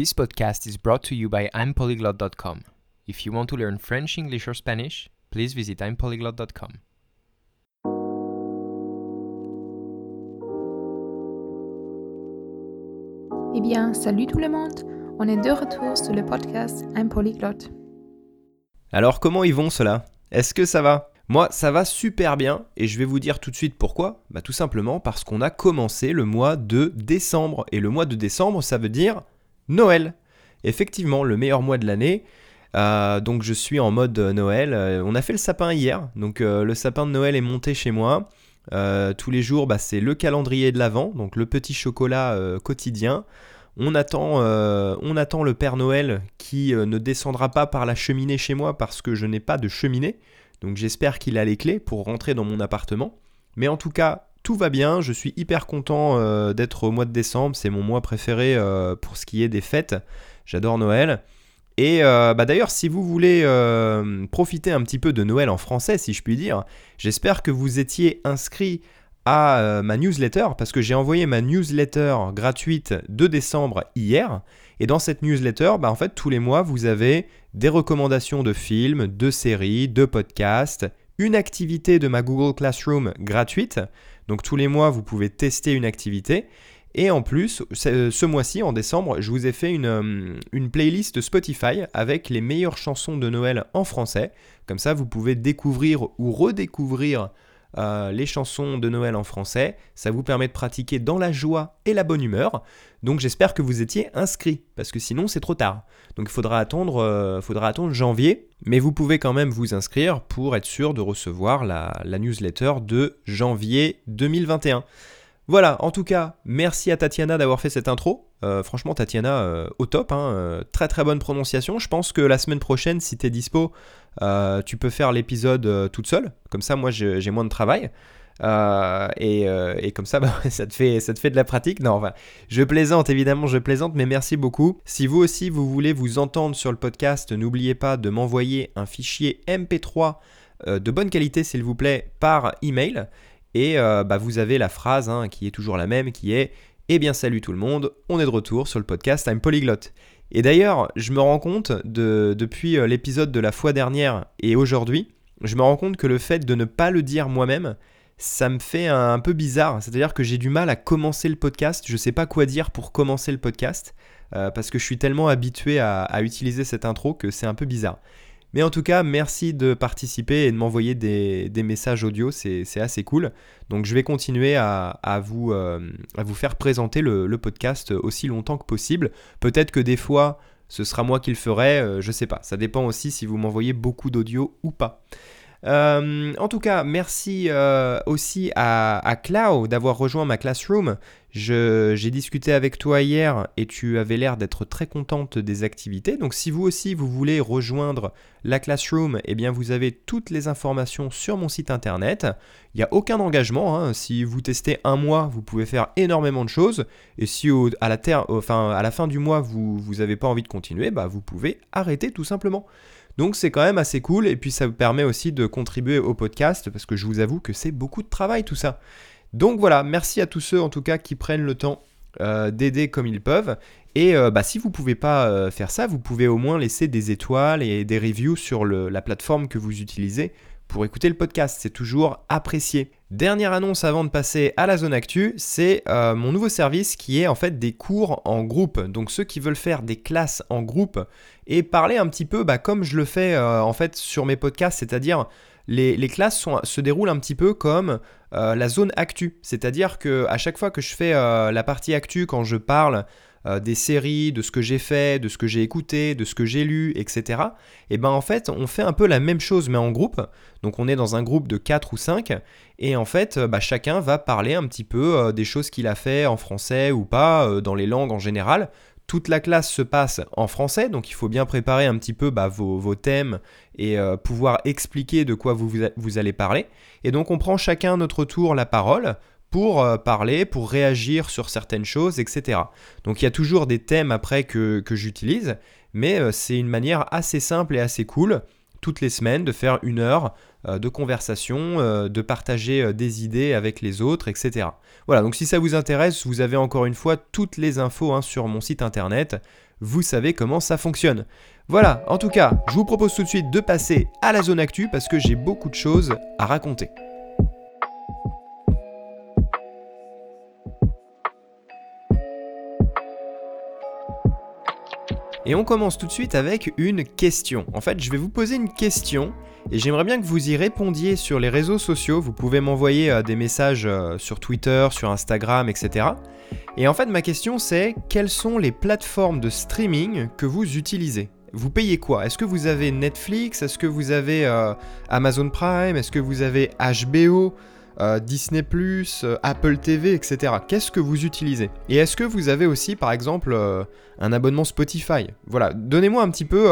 This podcast is brought to you by I'mPolyglot.com. If you want to learn French, English, or Spanish, please visit I'mPolyglot.com. Eh bien, salut tout le monde On est de retour sur le podcast Un polyglotte. Alors comment ils vont cela Est-ce que ça va? Moi ça va super bien et je vais vous dire tout de suite pourquoi. Bah tout simplement parce qu'on a commencé le mois de décembre et le mois de décembre ça veut dire Noël. Effectivement le meilleur mois de l'année. Euh, donc je suis en mode Noël. Euh, on a fait le sapin hier, donc euh, le sapin de Noël est monté chez moi. tous les jours, bah, c'est le calendrier de l'Avent, donc le petit chocolat quotidien. On attend, on attend le Père Noël qui ne descendra pas par la cheminée chez moi parce que je n'ai pas de cheminée. Donc j'espère qu'il a les clés pour rentrer dans mon appartement. Mais en tout cas, tout va bien. Je suis hyper content d'être au mois de décembre. C'est mon mois préféré pour ce qui est des fêtes. J'adore Noël. Et euh, bah d'ailleurs, si vous voulez euh, profiter un petit peu de Noël en français, si je puis dire, j'espère que vous étiez inscrit à euh, ma newsletter, parce que j'ai envoyé ma newsletter gratuite de décembre hier. Et dans cette newsletter, bah en fait, tous les mois, vous avez des recommandations de films, de séries, de podcasts, une activité de ma Google Classroom gratuite. Donc tous les mois, vous pouvez tester une activité. Et en plus, ce mois-ci, en décembre, je vous ai fait euh, une, playlist Spotify avec les meilleures chansons de Noël en français. Comme ça, vous pouvez découvrir ou redécouvrir euh, les chansons de Noël en français. Ça vous permet de pratiquer dans la joie et la bonne humeur. Donc j'espère que vous étiez inscrit, parce que sinon c'est trop tard. Donc il faudra attendre, euh, faudra attendre janvier, mais vous pouvez quand même vous inscrire pour être sûr de recevoir la, newsletter de janvier 2021. Voilà, en tout cas, merci à Tatiana d'avoir fait cette intro. Euh, franchement, Tatiana, au top, hein, très très bonne prononciation. Je pense que la semaine prochaine, si tu es dispo, tu peux faire l'épisode toute seule. Comme ça, moi, j'ai moins de travail. Et, comme ça, bah, ça, te fait, ça te fait de la pratique. Non, je plaisante, évidemment, je plaisante, mais merci beaucoup. Si vous aussi, vous voulez vous entendre sur le podcast, n'oubliez pas de m'envoyer un fichier MP3 de bonne qualité, s'il vous plaît, par email. Et euh, bah, vous avez la phrase hein, qui est toujours la même, qui est Eh bien salut tout le monde, on est de retour sur le podcast I'm Polyglot. Et d'ailleurs, je me rends compte, de, depuis euh, l'épisode de la fois dernière et aujourd'hui, je me rends compte que le fait de ne pas le dire moi-même, ça me fait un, peu bizarre. C'est-à-dire que j'ai du mal à commencer le podcast, je ne sais pas quoi dire pour commencer le podcast, euh, parce que je suis tellement habitué à utiliser cette intro que c'est un peu bizarre. Mais en tout cas, merci de participer et de m'envoyer des, messages audio, c'est assez cool. Donc je vais continuer à, vous, euh, vous, faire présenter le, podcast aussi longtemps que possible. Peut-être que des fois, ce sera moi qui le ferai, euh, je sais pas. Ça dépend aussi si vous m'envoyez beaucoup d'audio ou pas. Euh, en tout cas, merci euh, aussi à, à Clau d'avoir rejoint ma classroom. J'ai discuté avec toi hier et tu avais l'air d'être très contente des activités. Donc si vous aussi vous voulez rejoindre la classroom, eh bien vous avez toutes les informations sur mon site internet. Il n'y a aucun engagement. Hein. Si vous testez un mois, vous pouvez faire énormément de choses. Et si à, la fin du mois vous n'avez pas envie de continuer, bah, vous pouvez arrêter tout simplement. Donc c'est quand même assez cool et puis ça vous permet aussi de contribuer au podcast parce que je vous avoue que c'est beaucoup de travail tout ça. Donc voilà, merci à tous ceux en tout cas qui prennent le temps euh, d'aider comme ils peuvent. Et euh, bah, si vous ne pouvez pas euh, faire ça, vous pouvez au moins laisser des étoiles et des reviews sur la plateforme que vous utilisez pour écouter le podcast. C'est toujours apprécié. Dernière annonce avant de passer à la zone actu, c'est euh, mon nouveau service qui est en fait des cours en groupe. Donc ceux qui veulent faire des classes en groupe et parler un petit peu bah, comme je le fais euh, en fait sur mes podcasts, c'est-à-dire les, classes se déroulent un petit peu comme euh, la zone actu. C'est-à-dire que à chaque fois que je fais la partie actu, quand je parle euh, des séries, de ce que j'ai fait, de ce que j'ai écouté, de ce que j'ai lu, etc. Et ben en fait, on fait un peu la même chose mais en groupe. Donc on est dans un groupe de 4 ou 5 et en fait, euh, bah, chacun va parler un petit peu euh, des choses qu'il a fait en français ou pas, dans les langues en général. Toute la classe se passe en français, donc il faut bien préparer un petit peu bah, vos, thèmes et pouvoir expliquer de quoi vous, vous allez parler. Et donc on prend chacun notre tour la parole pour euh, parler, pour réagir sur certaines choses, etc. Donc il y a toujours des thèmes après que, j'utilise, mais euh, c'est une manière assez simple et assez cool toutes les semaines, de faire une heure de conversation, de partager des idées avec les autres, etc. Voilà, donc si ça vous intéresse, vous avez encore une fois toutes les infos hein, sur mon site internet. Vous savez comment ça fonctionne. Voilà, en tout cas, je vous propose tout de suite de passer à la zone actu parce que j'ai beaucoup de choses à raconter. Et on commence tout de suite avec une question. En fait, je vais vous poser une question et j'aimerais bien que vous y répondiez sur les réseaux sociaux. Vous pouvez m'envoyer euh, des messages euh, sur Twitter, sur Instagram, etc. Et en fait, ma question c'est quelles sont les plateformes de streaming que vous utilisez? Vous payez quoi? Est-ce que vous avez Netflix? Est-ce que vous avez euh, Amazon Prime? Est-ce que vous avez HBO euh, Disney ⁇ euh, Apple TV, etc. Qu'est-ce que vous utilisez? Et est-ce que vous avez aussi, par exemple, euh, un abonnement Spotify? Voilà, donnez-moi un petit peu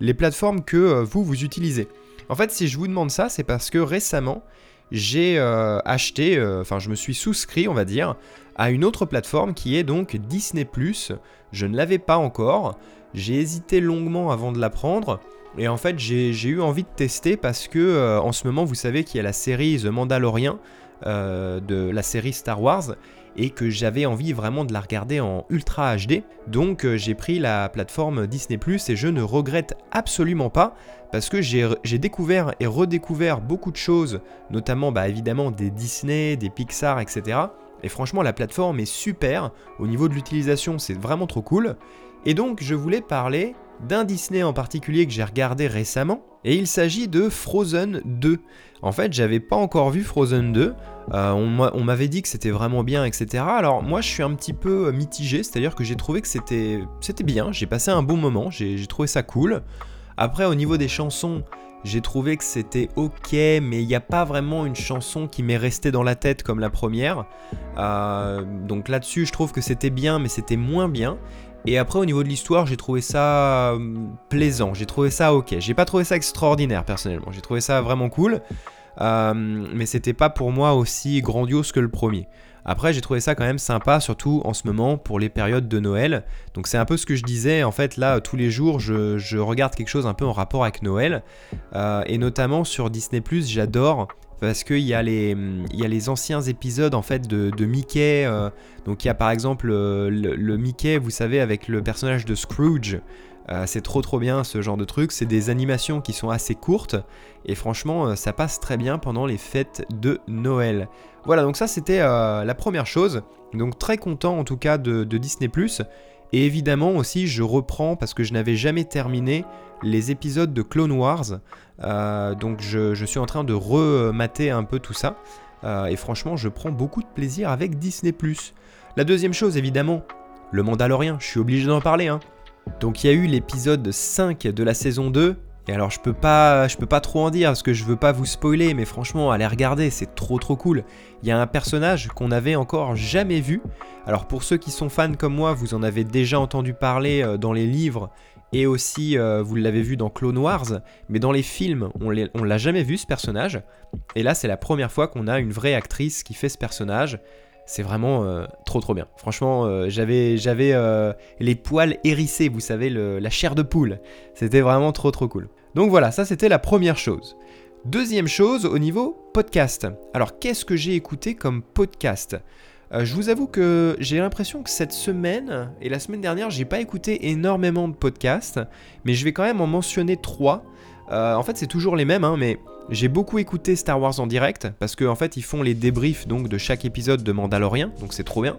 les plateformes que vous, vous utilisez. En fait, si je vous demande ça, c'est parce que récemment, j'ai acheté, enfin je me suis souscrit, on va dire, à une autre plateforme qui est donc Disney ⁇ Je ne l'avais pas encore, j'ai hésité longuement avant de la prendre. Et en fait, j'ai eu envie de tester parce que euh, en ce moment, vous savez qu'il y a la série The Mandalorian euh, de la série Star Wars et que j'avais envie vraiment de la regarder en Ultra HD. Donc euh, j'ai pris la plateforme Disney ⁇ et je ne regrette absolument pas parce que j'ai découvert et redécouvert beaucoup de choses, notamment bah, évidemment des Disney, des Pixar, etc. Et franchement la plateforme est super, au niveau de l'utilisation c'est vraiment trop cool. Et donc je voulais parler d'un Disney en particulier que j'ai regardé récemment, et il s'agit de Frozen 2. En fait, j'avais pas encore vu Frozen 2, euh, on m'avait dit que c'était vraiment bien, etc. Alors moi, je suis un petit peu mitigé, c'est-à-dire que j'ai trouvé que c'était bien, j'ai passé un bon moment, j'ai trouvé ça cool. Après, au niveau des chansons, j'ai trouvé que c'était ok, mais il n'y a pas vraiment une chanson qui m'est restée dans la tête comme la première. Euh, donc là-dessus, je trouve que c'était bien, mais c'était moins bien. Et après, au niveau de l'histoire, j'ai trouvé ça euh, plaisant, j'ai trouvé ça ok. J'ai pas trouvé ça extraordinaire personnellement, j'ai trouvé ça vraiment cool. Euh, mais c'était pas pour moi aussi grandiose que le premier. Après, j'ai trouvé ça quand même sympa, surtout en ce moment pour les périodes de Noël. Donc, c'est un peu ce que je disais. En fait, là, tous les jours, je, regarde quelque chose un peu en rapport avec Noël. Euh, et notamment sur Disney, j'adore parce qu'il y, y a les anciens épisodes en fait de, Mickey. Euh, donc il y a par exemple euh, le, Mickey, vous savez, avec le personnage de Scrooge. Euh, c'est trop trop bien ce genre de truc. C'est des animations qui sont assez courtes et franchement ça passe très bien pendant les fêtes de Noël. Voilà, donc ça c'était la première chose. Donc très content en tout cas de, Disney ⁇ et évidemment aussi je reprends parce que je n'avais jamais terminé les épisodes de Clone Wars. Euh, donc je, suis en train de remater un peu tout ça. Euh, et franchement, je prends beaucoup de plaisir avec Disney ⁇ La deuxième chose, évidemment, le Mandalorien, je suis obligé d'en parler. Hein. Donc il y a eu l'épisode 5 de la saison 2. Et alors je peux pas je peux pas trop en dire parce que je veux pas vous spoiler mais franchement allez regarder, c'est trop trop cool. Il y a un personnage qu'on n'avait encore jamais vu. Alors pour ceux qui sont fans comme moi, vous en avez déjà entendu parler euh, dans les livres et aussi euh, vous l'avez vu dans Clone Wars, mais dans les films on, l'a jamais vu ce personnage, et là c'est la première fois qu'on a une vraie actrice qui fait ce personnage, c'est vraiment euh, trop trop bien. Franchement euh, j'avais, j'avais les poils hérissés, vous savez, la chair de poule, c'était vraiment trop trop cool. Donc voilà, ça c'était la première chose. Deuxième chose au niveau podcast. Alors qu'est-ce que j'ai écouté comme podcast? Euh, je vous avoue que j'ai l'impression que cette semaine et la semaine dernière, j'ai pas écouté énormément de podcasts, mais je vais quand même en mentionner trois. Euh, en fait, c'est toujours les mêmes, hein, mais j'ai beaucoup écouté Star Wars en direct parce qu'en en fait, ils font les débriefs donc de chaque épisode de Mandalorian, donc c'est trop bien.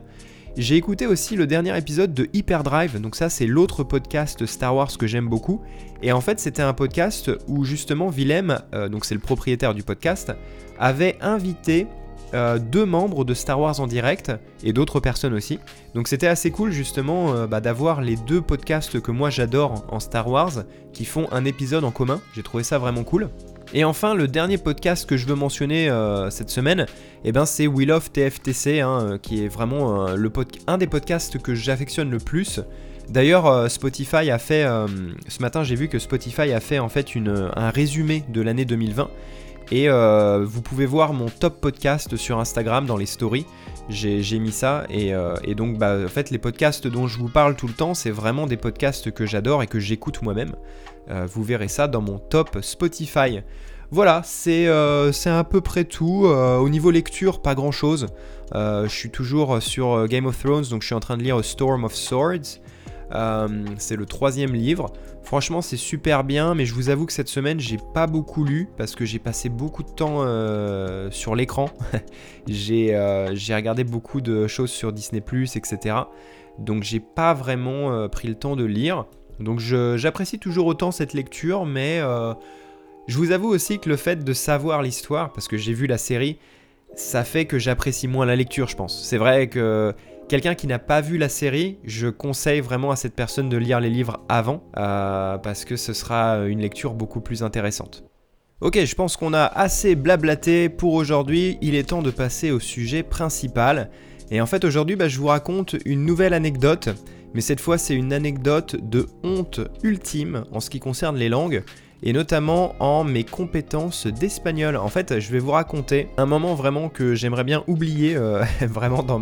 J'ai écouté aussi le dernier épisode de Hyperdrive, donc ça c'est l'autre podcast Star Wars que j'aime beaucoup. Et en fait c'était un podcast où justement Willem, euh, donc c'est le propriétaire du podcast, avait invité euh, deux membres de Star Wars en direct et d'autres personnes aussi. Donc c'était assez cool justement euh, bah, d'avoir les deux podcasts que moi j'adore en Star Wars qui font un épisode en commun. J'ai trouvé ça vraiment cool. Et enfin, le dernier podcast que je veux mentionner euh, cette semaine, eh ben, c'est We Love TFTC, qui est vraiment le un des podcasts que j'affectionne le plus. D'ailleurs, Spotify a fait, ce matin j'ai vu que Spotify a fait en fait un résumé de l'année 2020 Et euh, vous pouvez voir mon top podcast sur Instagram dans les stories. J'ai mis ça et, euh, et donc bah, en fait les podcasts dont je vous parle tout le temps c'est vraiment des podcasts que j'adore et que j'écoute moi-même. Euh, vous verrez ça dans mon top Spotify. Voilà, c'est à peu près tout. au niveau lecture, pas grand-chose. je suis toujours sur Game of Thrones, donc je suis en train de lire Storm of Swords. C'est le troisième livre. Franchement, c'est super bien, mais je vous avoue que cette semaine, j'ai pas beaucoup lu parce que j'ai passé beaucoup de temps euh, sur l'écran. Euh, j'ai regardé beaucoup de choses sur Disney, etc. Donc, j'ai pas vraiment euh, pris le temps de lire. Donc, j'apprécie toujours autant cette lecture, mais je vous avoue aussi que le fait de savoir l'histoire, parce que j'ai vu la série, ça fait que j'apprécie moins la lecture, je pense. C'est vrai que Quelqu'un qui n'a pas vu la série, je conseille vraiment à cette personne de lire les livres avant, euh, parce que ce sera une lecture beaucoup plus intéressante. Ok, je pense qu'on a assez blablaté pour aujourd'hui, il est temps de passer au sujet principal. Et en fait aujourd'hui, bah, je vous raconte une nouvelle anecdote, mais cette fois c'est une anecdote de honte ultime en ce qui concerne les langues et notamment en mes compétences d'espagnol. En fait, je vais vous raconter un moment vraiment que j'aimerais bien oublier euh, vraiment dans,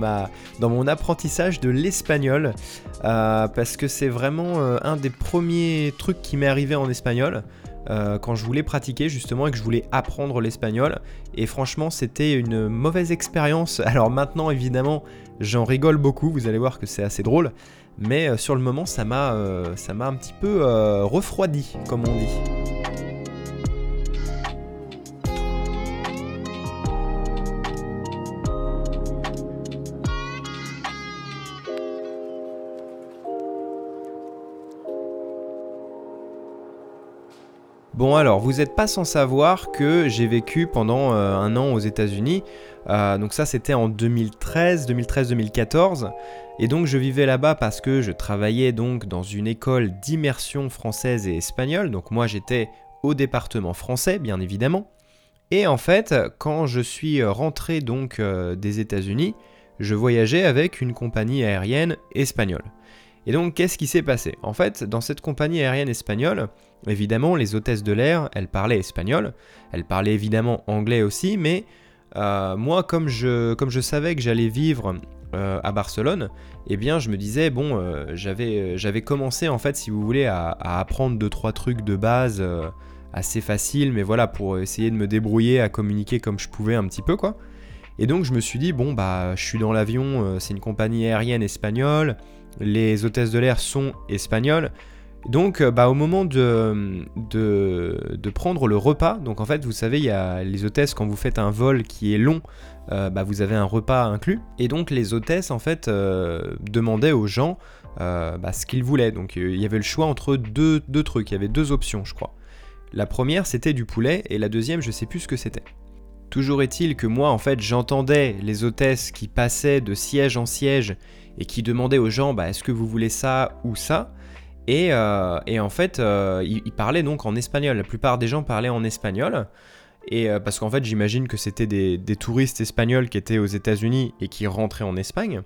mon apprentissage de l'espagnol euh, parce que c'est vraiment euh, un des premiers trucs qui m'est arrivé en espagnol. quand je voulais pratiquer justement et que je voulais apprendre l'espagnol. Et franchement, c'était une mauvaise expérience. Alors maintenant, évidemment, j'en rigole beaucoup, vous allez voir que c'est assez drôle. Mais euh, sur le moment, ça m'a euh, un petit peu euh, refroidi, comme on dit. Bon alors, vous n'êtes pas sans savoir que j'ai vécu pendant un an aux États-Unis. Donc ça c'était en 2013, 2013-2014. Et donc je vivais là-bas parce que je travaillais donc dans une école d'immersion française et espagnole. Donc moi j'étais au département français bien évidemment. Et en fait, quand je suis rentré donc euh, des États-Unis, je voyageais avec une compagnie aérienne espagnole. Et donc qu'est-ce qui s'est passé? En fait, dans cette compagnie aérienne espagnole, évidemment les hôtesses de l'air, elles parlaient espagnol, elles parlaient évidemment anglais aussi, mais euh, moi comme je, comme je savais que j'allais vivre euh, à Barcelone, eh bien je me disais bon euh, j'avais commencé en fait si vous voulez à, apprendre deux trois trucs de base assez faciles mais voilà pour essayer de me débrouiller à communiquer comme je pouvais un petit peu quoi. Et donc je me suis dit bon bah je suis dans l'avion, c'est une compagnie aérienne espagnole, les hôtesses de l'air sont espagnoles. Donc, bah, au moment de, prendre le repas, donc en fait, vous savez, il y a les hôtesses, quand vous faites un vol qui est long, euh, bah, vous avez un repas inclus. Et donc les hôtesses en fait euh, demandaient aux gens euh, bah, ce qu'ils voulaient. Donc il y avait le choix entre deux, deux, trucs, il y avait deux options je crois. La première c'était du poulet et la deuxième je sais plus ce que c'était. Toujours est-il que moi en fait j'entendais les hôtesses qui passaient de siège en siège et qui demandaient aux gens est-ce que vous voulez ça ou ça? Et, et en fait ils parlaient donc en espagnol. La plupart des gens parlaient en espagnol. Et euh, parce qu'en fait, j'imagine que c'était des, touristes espagnols qui étaient aux États-Unis et qui rentraient en Espagne.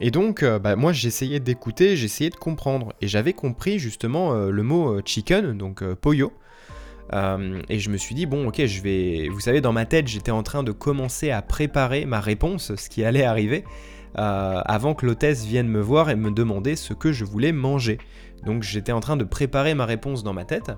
Et donc, euh, bah, moi, j'essayais d'écouter, j'essayais de comprendre. Et j'avais compris justement euh, le mot chicken, donc pollo. et je me suis dit, bon, ok, je vais. Vous savez, dans ma tête, j'étais en train de commencer à préparer ma réponse, ce qui allait arriver, avant que l'hôtesse vienne me voir et me demander ce que je voulais manger. Donc, j'étais en train de préparer ma réponse dans ma tête.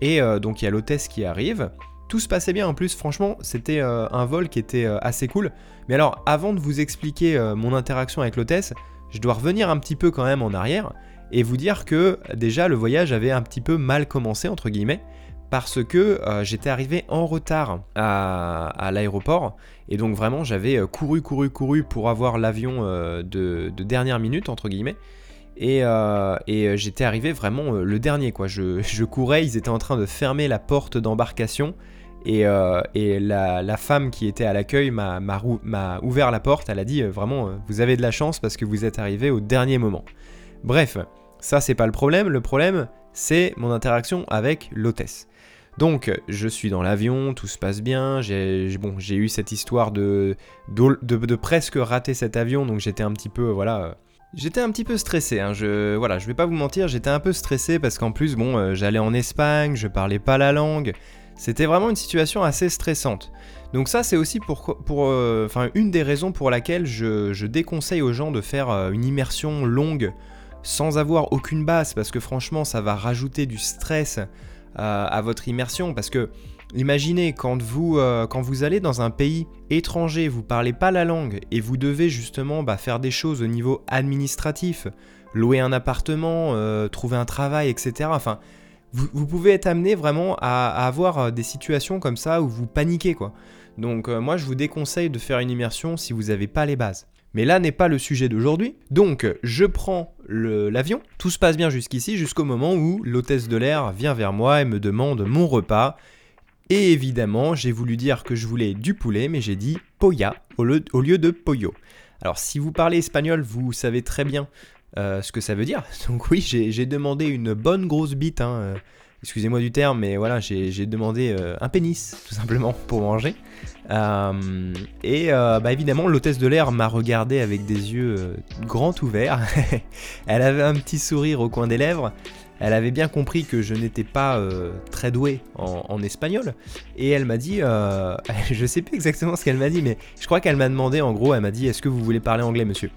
Et donc, il y a l'hôtesse qui arrive. Tout se passait bien en plus, franchement, c'était euh, un vol qui était euh, assez cool. Mais alors, avant de vous expliquer euh, mon interaction avec l'hôtesse, je dois revenir un petit peu quand même en arrière et vous dire que déjà le voyage avait un petit peu mal commencé, entre guillemets, parce que j'étais arrivé en retard à, l'aéroport et donc vraiment j'avais couru, couru, couru pour avoir l'avion de, dernière minute, entre guillemets. Et, j'étais arrivé vraiment le dernier quoi. je, courais, ils étaient en train de fermer la porte d'embarcation et, euh, la, femme qui était à l'accueil m'a ouvert la porte, elle a dit euh, vraiment euh, vous avez de la chance parce que vous êtes arrivé au dernier moment. Bref, ça c'est pas le problème, le problème c'est mon interaction avec l'hôtesse. Donc je suis dans l'avion, tout se passe bien, j'ai eu cette histoire de de, presque rater cet avion, donc j'étais un petit peu voilà J'étais un petit peu stressé, hein. je, voilà, je vais pas vous mentir, j'étais un peu stressé parce qu'en plus, bon, j'allais en Espagne, je parlais pas la langue, C'était vraiment une situation assez stressante. Donc ça, c'est aussi pour, pour euh, une des raisons pour laquelle je, déconseille aux gens de faire euh, une immersion longue sans avoir aucune base, parce que franchement, ça va rajouter du stress euh, à votre immersion, parce que Imaginez quand vous, quand vous allez dans un pays étranger, vous parlez pas la langue et vous devez justement bah, faire des choses au niveau administratif, louer un appartement, trouver un travail, etc. Enfin, vous, pouvez être amené vraiment à, avoir euh, des situations comme ça où vous paniquez quoi. Donc euh, moi je vous déconseille de faire une immersion si vous n'avez pas les bases. Mais là n'est pas le sujet d'aujourd'hui. Donc je prends l'avion, tout se passe bien jusqu'ici, jusqu'au moment où l'hôtesse de l'air vient vers moi et me demande mon repas. Et évidemment, j'ai voulu dire que je voulais du poulet, mais j'ai dit poya au lieu de pollo. Alors si vous parlez espagnol, vous savez très bien euh, ce que ça veut dire. Donc oui, j'ai demandé une bonne grosse bite, hein, euh, excusez-moi du terme, mais voilà, j'ai demandé euh, un pénis, tout simplement, pour manger. et bah, évidemment, l'hôtesse de l'air m'a regardé avec des yeux grands ouverts. Elle avait un petit sourire au coin des lèvres. Elle avait bien compris que je n'étais pas très doué en, espagnol. Et elle m'a dit, je sais plus exactement ce qu'elle m'a dit, mais je crois qu'elle m'a demandé, en gros, elle m'a dit, est-ce que vous voulez parler anglais, monsieur?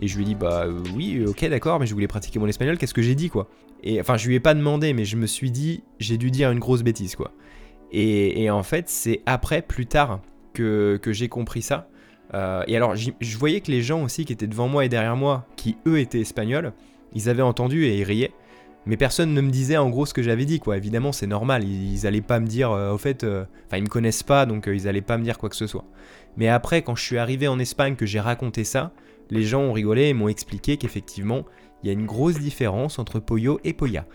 Et je lui ai dit, bah euh, oui, euh, ok, d'accord, mais je voulais pratiquer mon espagnol, qu'est-ce que j'ai dit, quoi? Et enfin, je lui ai pas demandé, mais je me suis dit, j'ai dû dire une grosse bêtise, quoi. Et, en fait, c'est après, plus tard, que, j'ai compris ça. Euh, et alors, je voyais que les gens aussi qui étaient devant moi et derrière moi, qui eux étaient espagnols, ils avaient entendu et ils riaient. Mais personne ne me disait en gros ce que j'avais dit, quoi. Évidemment, c'est normal. Ils, ils, allaient pas me dire, au fait, enfin, ils me connaissent pas, donc ils allaient pas me dire quoi que ce soit. Mais après, quand je suis arrivé en Espagne, que j'ai raconté ça, les gens ont rigolé et m'ont expliqué qu'effectivement, il y a une grosse différence entre Poyo et Poya.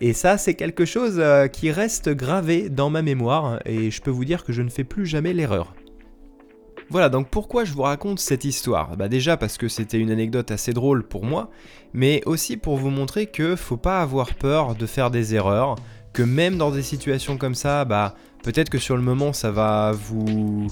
Et ça, c'est quelque chose euh, qui reste gravé dans ma mémoire, et je peux vous dire que je ne fais plus jamais l'erreur. Voilà, donc pourquoi je vous raconte cette histoire? Bah déjà parce que c'était une anecdote assez drôle pour moi, mais aussi pour vous montrer que faut pas avoir peur de faire des erreurs, que même dans des situations comme ça, bah peut-être que sur le moment ça va vous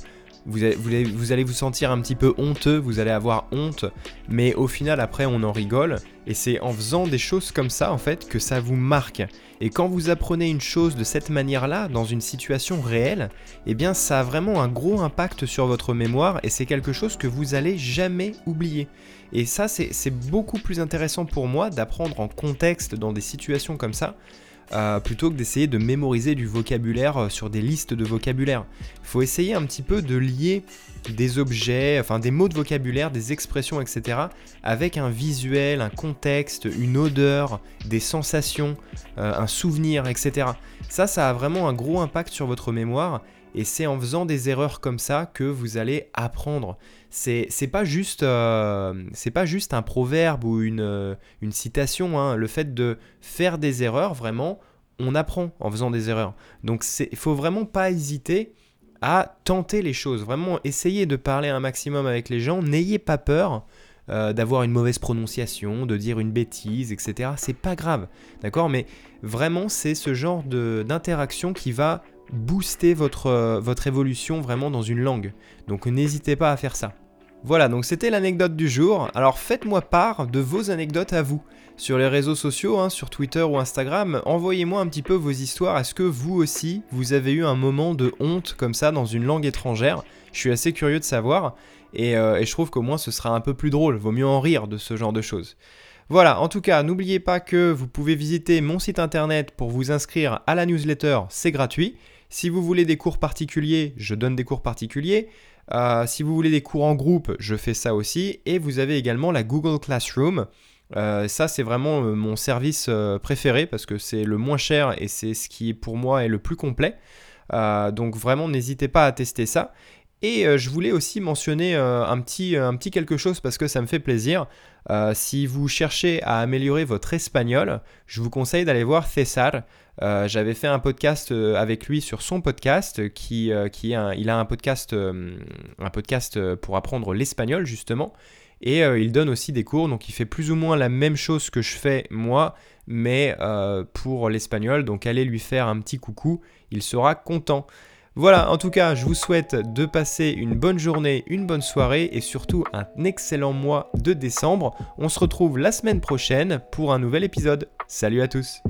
vous allez, vous sentir un petit peu honteux, vous allez avoir honte, mais au final après on en rigole, et c'est en faisant des choses comme ça en fait que ça vous marque. Et quand vous apprenez une chose de cette manière-là, dans une situation réelle, eh bien ça a vraiment un gros impact sur votre mémoire, et c'est quelque chose que vous allez jamais oublier. Et ça c'est beaucoup plus intéressant pour moi d'apprendre en contexte dans des situations comme ça, euh, plutôt que d'essayer de mémoriser du vocabulaire euh, sur des listes de vocabulaire. Il faut essayer un petit peu de lier des objets, enfin des mots de vocabulaire, des expressions, etc., avec un visuel, un contexte, une odeur, des sensations, euh, un souvenir, etc. Ça, ça a vraiment un gros impact sur votre mémoire et c'est en faisant des erreurs comme ça que vous allez apprendre. C'est, pas euh, c'est pas juste un proverbe ou une, euh, une citation. Hein. Le fait de faire des erreurs, vraiment, on apprend en faisant des erreurs. Donc il faut vraiment pas hésiter à tenter les choses. Vraiment, essayez de parler un maximum avec les gens. N'ayez pas peur. Euh, d'avoir une mauvaise prononciation, de dire une bêtise, etc. C'est pas grave, d'accord? Mais vraiment, c'est ce genre d'interaction qui va booster votre, euh, votre évolution vraiment dans une langue. Donc n'hésitez pas à faire ça. Voilà, donc c'était l'anecdote du jour. Alors faites-moi part de vos anecdotes à vous. Sur les réseaux sociaux, hein, sur Twitter ou Instagram, envoyez-moi un petit peu vos histoires. Est-ce que vous aussi, vous avez eu un moment de honte comme ça dans une langue étrangère? Je suis assez curieux de savoir. Et, euh, et je trouve qu'au moins ce sera un peu plus drôle. Vaut mieux en rire de ce genre de choses. Voilà, en tout cas, n'oubliez pas que vous pouvez visiter mon site internet pour vous inscrire à la newsletter, c'est gratuit. Si vous voulez des cours particuliers, je donne des cours particuliers. Euh, si vous voulez des cours en groupe, je fais ça aussi. Et vous avez également la Google Classroom. Euh, ça, c'est vraiment euh, mon service préféré parce que c'est le moins cher et c'est ce qui, pour moi, est le plus complet. donc vraiment, n'hésitez pas à tester ça. Et je voulais aussi mentionner un, petit, un petit quelque chose parce que ça me fait plaisir. si vous cherchez à améliorer votre espagnol, je vous conseille d'aller voir César. Euh, j'avais fait un podcast euh, avec lui sur son podcast, qui, euh, il a un podcast, un podcast pour apprendre l'espagnol justement, et il donne aussi des cours, donc il fait plus ou moins la même chose que je fais moi, mais pour l'espagnol, donc allez lui faire un petit coucou, il sera content. Voilà, en tout cas, je vous souhaite de passer une bonne journée, une bonne soirée et surtout un excellent mois de décembre. On se retrouve la semaine prochaine pour un nouvel épisode. Salut à tous